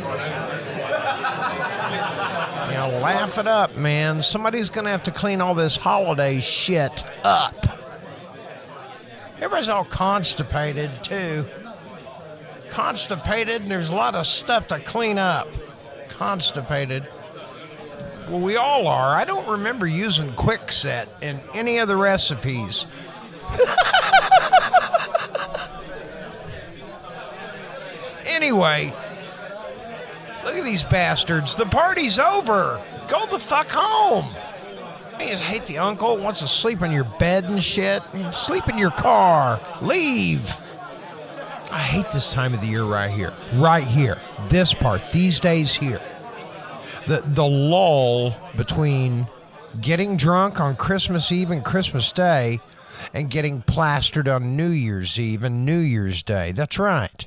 Now laugh it up, man. Somebody's gonna have to clean all this holiday shit up. Everybody's all constipated too. Constipated, and there's a lot of stuff to clean up. Constipated. Well, we all are. I don't remember using Quickset in any of the recipes. anyway, look at these bastards. The party's over. Go the fuck home. I just hate the uncle wants to sleep in your bed and shit. Sleep in your car. Leave. I hate this time of the year right here. Right here. This part. These days here. The the lull between getting drunk on Christmas Eve and Christmas Day and getting plastered on New Year's Eve and New Year's Day. That's right.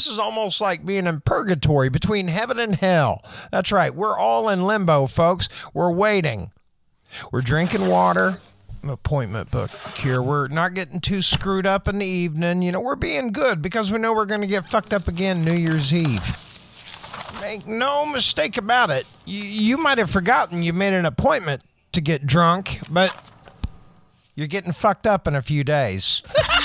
This is almost like being in purgatory between heaven and hell. That's right. We're all in limbo, folks. We're waiting. We're drinking water. Appointment book here. We're not getting too screwed up in the evening. You know, we're being good because we know we're going to get fucked up again New Year's Eve. Make no mistake about it. You, you might have forgotten you made an appointment to get drunk, but you're getting fucked up in a few days.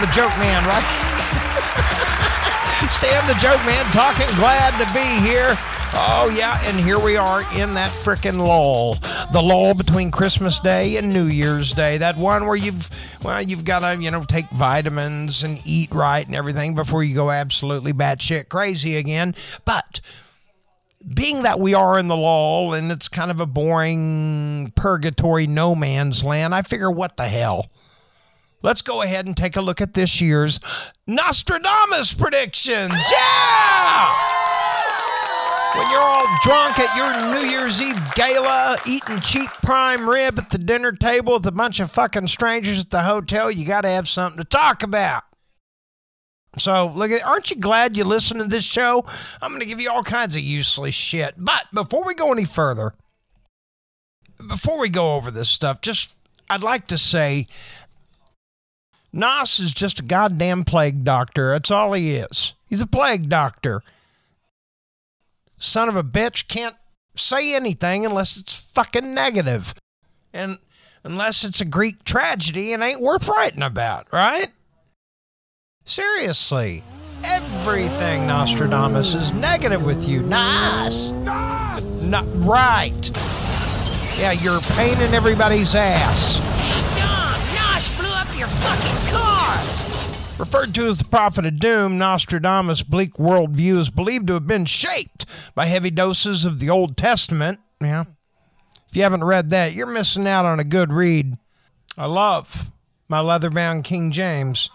The Joke Man, right? Stan the Joke Man talking, glad to be here. Oh, yeah, and here we are in that frickin' lull. The lull between Christmas Day and New Year's Day. That one where you've, well, you've got to, you know, take vitamins and eat right and everything before you go absolutely batshit crazy again. But being that we are in the lull and it's kind of a boring purgatory no man's land, I figure what the hell. Let's go ahead and take a look at this year's Nostradamus predictions. Yeah! When you're all drunk at your New Year's Eve gala, eating cheap prime rib at the dinner table with a bunch of fucking strangers at the hotel, you got to have something to talk about. So, look at, aren't you glad you listened to this show? I'm going to give you all kinds of useless shit. But before we go any further, before we go over this stuff, just I'd like to say Nos is just a goddamn plague doctor. That's all he is. He's a plague doctor. Son of a bitch can't say anything unless it's fucking negative. And unless it's a Greek tragedy and ain't worth writing about, right? Seriously. Everything Nostradamus is negative with you. Nas. Not right. Yeah, you're a pain in everybody's ass. Referred to as the prophet of doom, Nostradamus' bleak worldview is believed to have been shaped by heavy doses of the Old Testament. Yeah. If you haven't read that, you're missing out on a good read. I love my leather-bound King James,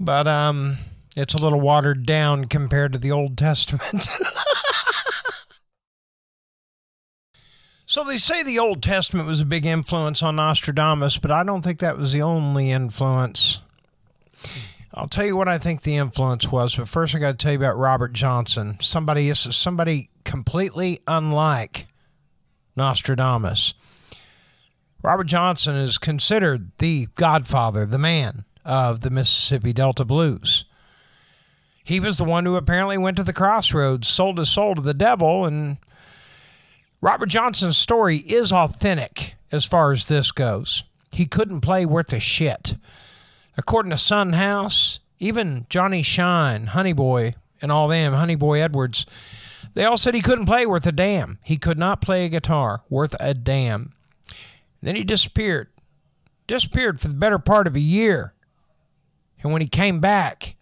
but um, it's a little watered down compared to the Old Testament. So they say the Old Testament was a big influence on Nostradamus, but I don't think that was the only influence. I'll tell you what I think the influence was, but first I got to tell you about Robert Johnson. Somebody is somebody completely unlike Nostradamus. Robert Johnson is considered the godfather, the man of the Mississippi Delta blues. He was the one who apparently went to the crossroads, sold his soul to the devil, and Robert Johnson's story is authentic as far as this goes. He couldn't play worth a shit. According to Son House, even Johnny Shine, Honey Boy, and all them, Honey Boy Edwards, They all said he couldn't play worth a damn. He could not play a guitar worth a damn. Then he disappeared. Disappeared for the better part of a year. And when he came back,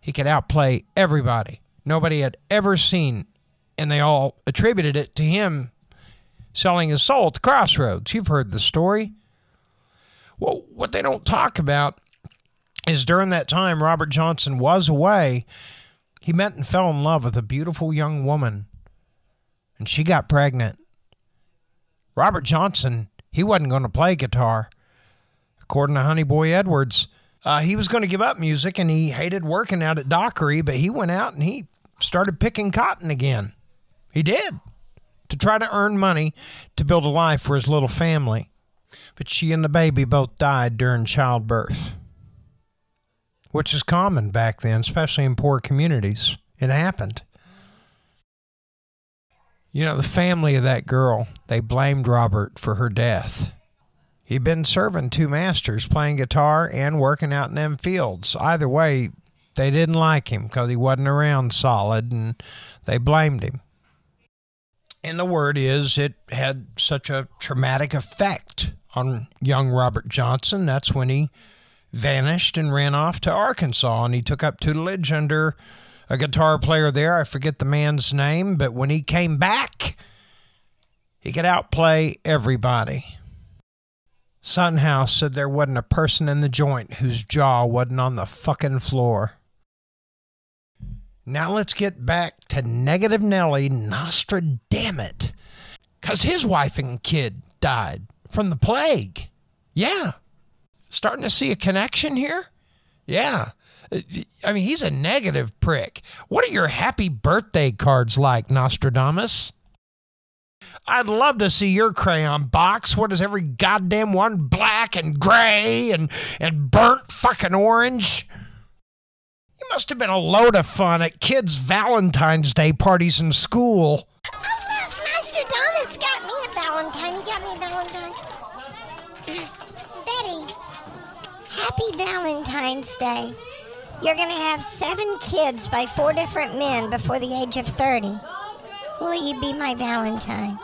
he could outplay everybody. Nobody had ever seen, and they all attributed it to him selling his soul at the crossroads. You've heard the story. Well, what they don't talk about is during that time Robert Johnson was away, he met and fell in love with a beautiful young woman, and she got pregnant. Robert Johnson, he wasn't going to play guitar. According to Honey Boy Edwards, uh, he was going to give up music and he hated working out at Dockery, but he went out and he started picking cotton again. He did to try to earn money to build a life for his little family. But she and the baby both died during childbirth, which is common back then, especially in poor communities. It happened. You know, the family of that girl, they blamed Robert for her death. He'd been serving two masters, playing guitar and working out in them fields. Either way, they didn't like him because he wasn't around solid and they blamed him. And the word is it had such a traumatic effect on young Robert Johnson. That's when he vanished and ran off to Arkansas and he took up tutelage under a guitar player there. I forget the man's name, but when he came back, he could outplay everybody. Son House said there wasn't a person in the joint whose jaw wasn't on the fucking floor. Now let's get back to Negative Nelly Nostradamus. Because his wife and kid died from the plague. Yeah. Starting to see a connection here? Yeah. I mean, he's a negative prick. What are your happy birthday cards like, Nostradamus? I'd love to see your crayon box. What is every goddamn one black and gray and, and burnt fucking orange? You must have been a load of fun at kids' Valentine's Day parties in school. Happy Valentine's Day. You're going to have seven kids by four different men before the age of 30. Will you be my Valentine?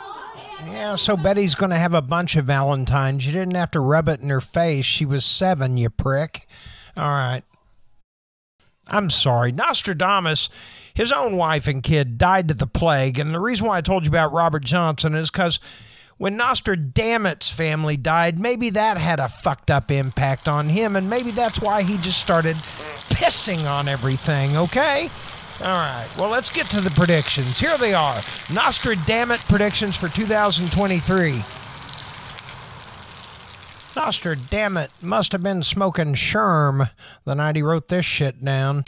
Yeah, so Betty's going to have a bunch of Valentines. You didn't have to rub it in her face. She was seven, you prick. All right. I'm sorry. Nostradamus, his own wife and kid died to the plague. And the reason why I told you about Robert Johnson is because when Nostradamus' family died, maybe that had a fucked up impact on him. And maybe that's why he just started pissing on everything, okay? All right. Well, let's get to the predictions. Here they are Nostradamus predictions for 2023. Nostradamus must have been smoking Sherm the night he wrote this shit down.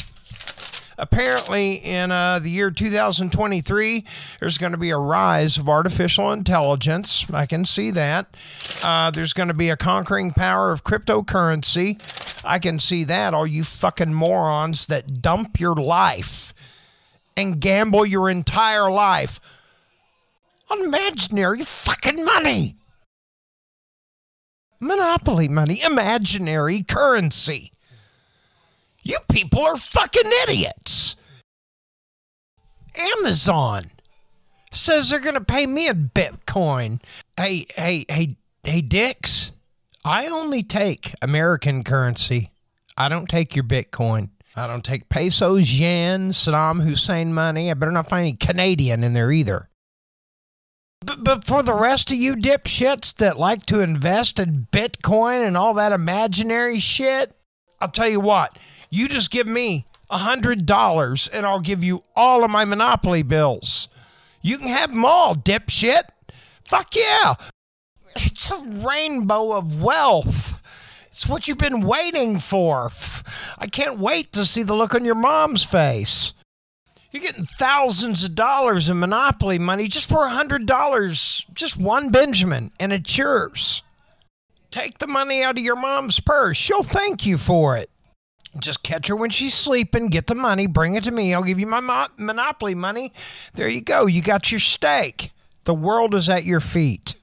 Apparently, in uh, the year 2023, there's going to be a rise of artificial intelligence. I can see that. Uh, there's going to be a conquering power of cryptocurrency. I can see that. All you fucking morons that dump your life and gamble your entire life on imaginary fucking money. Monopoly money, imaginary currency. You people are fucking idiots. Amazon says they're going to pay me in Bitcoin. Hey, hey, hey, hey, Dix, I only take American currency. I don't take your Bitcoin. I don't take pesos, yen, Saddam Hussein money. I better not find any Canadian in there either. But, but for the rest of you dipshits that like to invest in Bitcoin and all that imaginary shit, I'll tell you what, you just give me a hundred dollars and I'll give you all of my Monopoly bills. You can have them all, dipshit. Fuck yeah. It's a rainbow of wealth. It's what you've been waiting for. I can't wait to see the look on your mom's face. You're getting thousands of dollars in Monopoly money just for a hundred dollars, just one Benjamin, and it's yours. Take the money out of your mom's purse. She'll thank you for it. Just catch her when she's sleeping, get the money, bring it to me. I'll give you my mo- Monopoly money. There you go. You got your stake. The world is at your feet.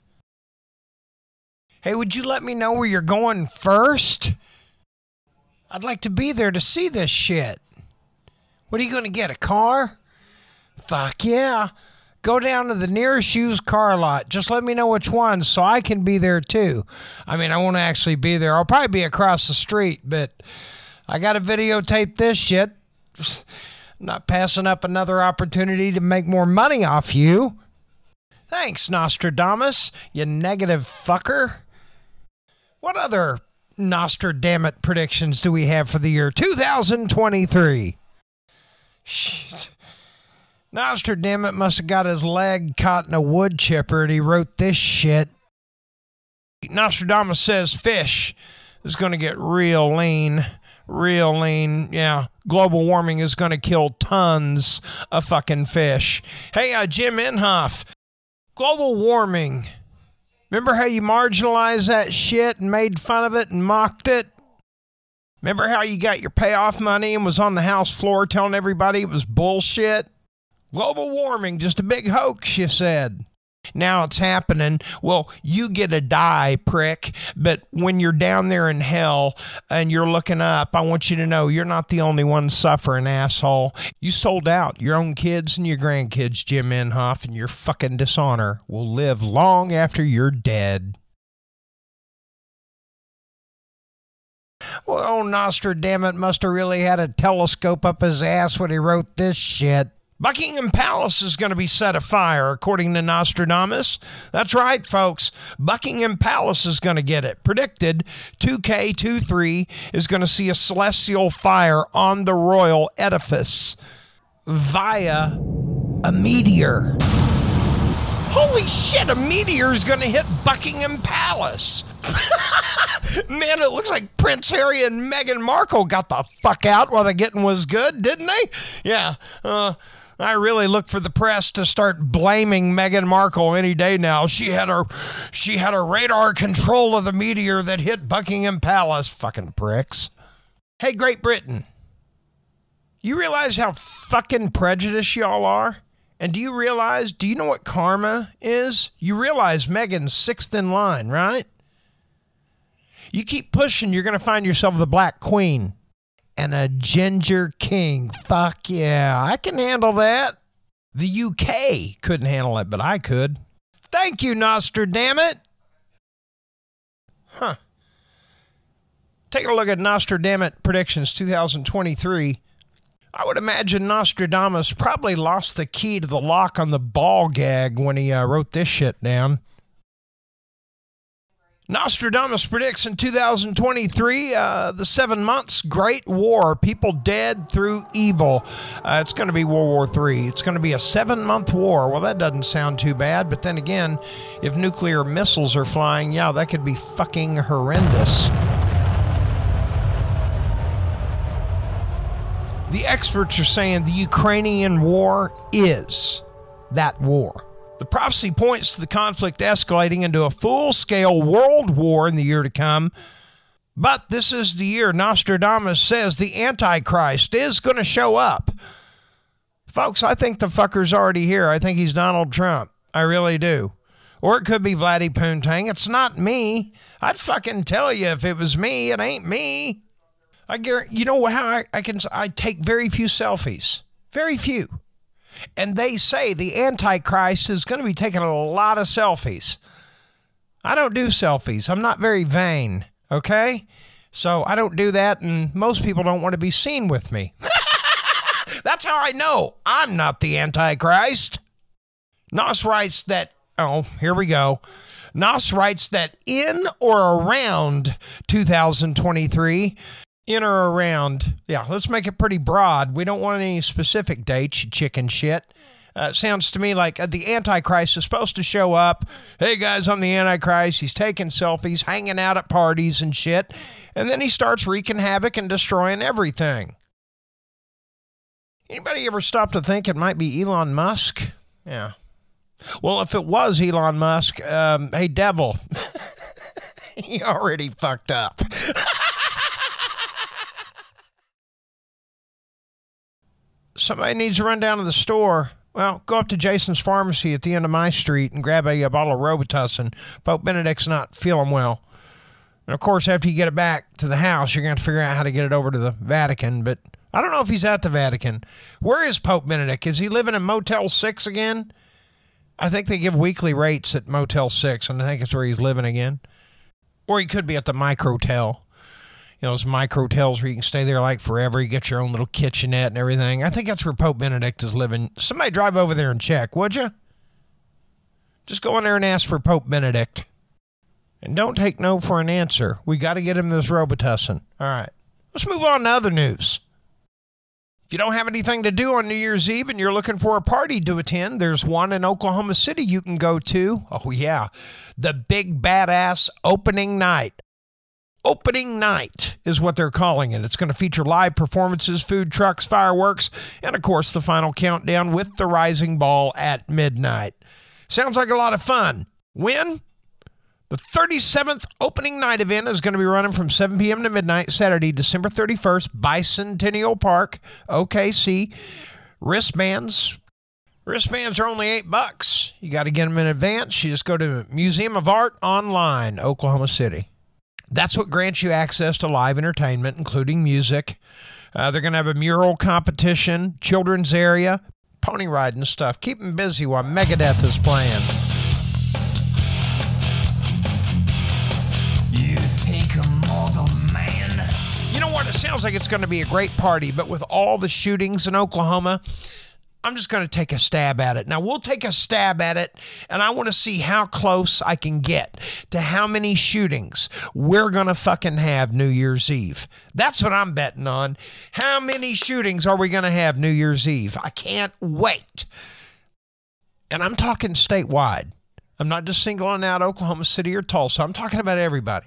Hey, would you let me know where you're going first? I'd like to be there to see this shit. What are you going to get? A car? Fuck yeah. Go down to the nearest used car lot. Just let me know which one so I can be there too. I mean, I won't actually be there. I'll probably be across the street, but I got to videotape this shit. Not passing up another opportunity to make more money off you. Thanks, Nostradamus, you negative fucker. What other Nostradamnit predictions do we have for the year 2023? Shit. Nostradamus must have got his leg caught in a wood chipper and he wrote this shit. Nostradamus says fish is going to get real lean. Real lean. Yeah. Global warming is going to kill tons of fucking fish. Hey, uh, Jim Inhofe, global warming. Remember how you marginalized that shit and made fun of it and mocked it? Remember how you got your payoff money and was on the house floor telling everybody it was bullshit? Global warming, just a big hoax, you said. Now it's happening. Well, you get a die, prick. But when you're down there in hell and you're looking up, I want you to know you're not the only one suffering, asshole. You sold out your own kids and your grandkids, Jim Inhofe, and your fucking dishonor will live long after you're dead. Well, oh, Nostradamus must have really had a telescope up his ass when he wrote this shit. Buckingham Palace is going to be set afire, according to Nostradamus. That's right, folks. Buckingham Palace is going to get it. Predicted 2K23 is going to see a celestial fire on the royal edifice via a meteor. Holy shit, a meteor is going to hit Buckingham Palace. Man, it looks like Prince Harry and Meghan Markle got the fuck out while the getting was good, didn't they? Yeah. Uh, I really look for the press to start blaming Meghan Markle any day now. She had her she had her radar control of the meteor that hit Buckingham Palace. Fucking pricks. Hey, Great Britain. You realize how fucking prejudiced y'all are? And do you realize, do you know what karma is? You realize Meghan's sixth in line, right? You keep pushing, you're going to find yourself the Black Queen and a Ginger King. Fuck yeah, I can handle that. The UK couldn't handle it, but I could. Thank you, Nostradamus. Huh. Taking a look at Nostradamus predictions 2023. I would imagine Nostradamus probably lost the key to the lock on the ball gag when he uh, wrote this shit down. Nostradamus predicts in 2023 uh, the seven months great war, people dead through evil. Uh, it's going to be World War III. It's going to be a seven month war. Well, that doesn't sound too bad, but then again, if nuclear missiles are flying, yeah, that could be fucking horrendous. The experts are saying the Ukrainian war is that war. The prophecy points to the conflict escalating into a full scale world war in the year to come. But this is the year Nostradamus says the Antichrist is going to show up. Folks, I think the fucker's already here. I think he's Donald Trump. I really do. Or it could be Vladdy Poontang. It's not me. I'd fucking tell you if it was me. It ain't me. I guarantee, you know how I, I can, I take very few selfies. Very few. And they say the Antichrist is going to be taking a lot of selfies. I don't do selfies. I'm not very vain, okay? So I don't do that, and most people don't want to be seen with me. That's how I know I'm not the Antichrist. Nos writes that, oh, here we go. Nos writes that in or around 2023, in or around. Yeah, let's make it pretty broad. We don't want any specific dates, you chicken shit. Uh, sounds to me like uh, the Antichrist is supposed to show up. Hey guys, I'm the Antichrist. He's taking selfies, hanging out at parties and shit. And then he starts wreaking havoc and destroying everything. Anybody ever stop to think it might be Elon Musk? Yeah. Well, if it was Elon Musk, um, hey, devil, he already fucked up. somebody needs to run down to the store, well, go up to Jason's Pharmacy at the end of my street and grab a, a bottle of Robitussin. Pope Benedict's not feeling well. And of course, after you get it back to the house, you're going to have to figure out how to get it over to the Vatican. But I don't know if he's at the Vatican. Where is Pope Benedict? Is he living in Motel 6 again? I think they give weekly rates at Motel 6, and I think it's where he's living again. Or he could be at the Microtel. You know, those micro hotels where you can stay there like forever. You get your own little kitchenette and everything. I think that's where Pope Benedict is living. Somebody drive over there and check, would you? Just go in there and ask for Pope Benedict. And don't take no for an answer. We got to get him this Robitussin. All right. Let's move on to other news. If you don't have anything to do on New Year's Eve and you're looking for a party to attend, there's one in Oklahoma City you can go to. Oh, yeah. The Big Badass Opening Night. Opening Night is what they're calling it. It's going to feature live performances, food trucks, fireworks, and of course, the final countdown with the rising ball at midnight. Sounds like a lot of fun. When? The 37th opening night event is going to be running from 7 p.m. to midnight, Saturday, December 31st, Bicentennial Park, OKC. Wristbands. Wristbands are only eight bucks. You got to get them in advance. You just go to Museum of Art online, Oklahoma City. That's what grants you access to live entertainment, including music. Uh, they're going to have a mural competition, children's area, pony riding stuff. Keep them busy while Megadeth is playing. You take a model man. You know what? It sounds like it's going to be a great party, but with all the shootings in Oklahoma, I'm just going to take a stab at it. Now, we'll take a stab at it, and I want to see how close I can get to how many shootings we're going to fucking have New Year's Eve. That's what I'm betting on. How many shootings are we going to have New Year's Eve? I can't wait. And I'm talking statewide. I'm not just singling out Oklahoma City or Tulsa. I'm talking about everybody,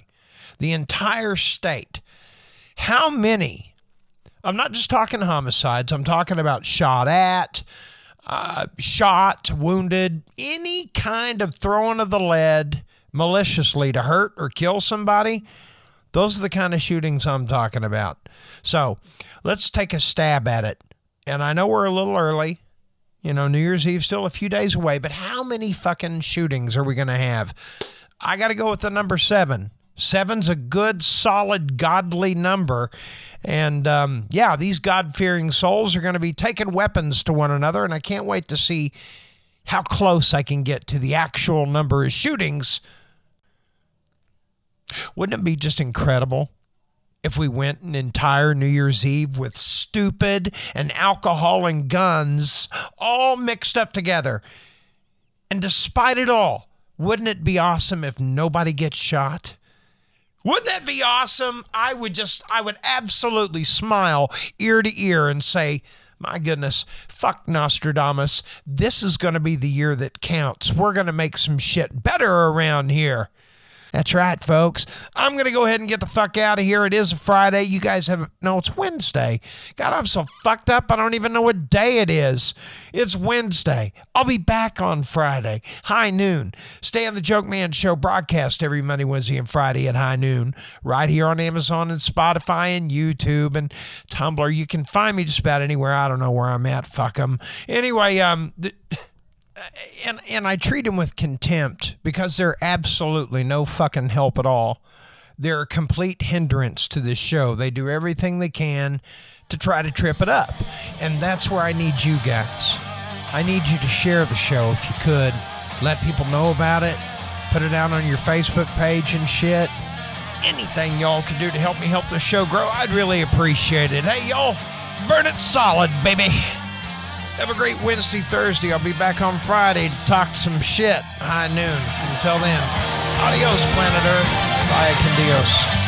the entire state. How many? I'm not just talking homicides. I'm talking about shot at, uh, shot, wounded, any kind of throwing of the lead maliciously to hurt or kill somebody. Those are the kind of shootings I'm talking about. So let's take a stab at it. And I know we're a little early. You know, New Year's Eve still a few days away, but how many fucking shootings are we going to have? I got to go with the number seven. Seven's a good, solid, godly number. And um, yeah, these God fearing souls are going to be taking weapons to one another. And I can't wait to see how close I can get to the actual number of shootings. Wouldn't it be just incredible if we went an entire New Year's Eve with stupid and alcohol and guns all mixed up together? And despite it all, wouldn't it be awesome if nobody gets shot? Wouldn't that be awesome? I would just, I would absolutely smile ear to ear and say, my goodness, fuck Nostradamus. This is going to be the year that counts. We're going to make some shit better around here. That's right, folks. I'm going to go ahead and get the fuck out of here. It is a Friday. You guys have, no, it's Wednesday. God, I'm so fucked up. I don't even know what day it is. It's Wednesday. I'll be back on Friday, high noon. Stay on the Joke Man Show broadcast every Monday, Wednesday, and Friday at high noon, right here on Amazon and Spotify and YouTube and Tumblr. You can find me just about anywhere. I don't know where I'm at. Fuck them. Anyway, um, the, and and I treat them with contempt because they're absolutely no fucking help at all. They're a complete hindrance to this show. They do everything they can to try to trip it up. And that's where I need you guys. I need you to share the show if you could. Let people know about it. Put it out on your Facebook page and shit. Anything y'all can do to help me help the show grow, I'd really appreciate it. Hey, y'all, burn it solid, baby. Have a great Wednesday, Thursday. I'll be back on Friday to talk some shit high noon. Until then, adios, planet Earth. Bye, con Dios.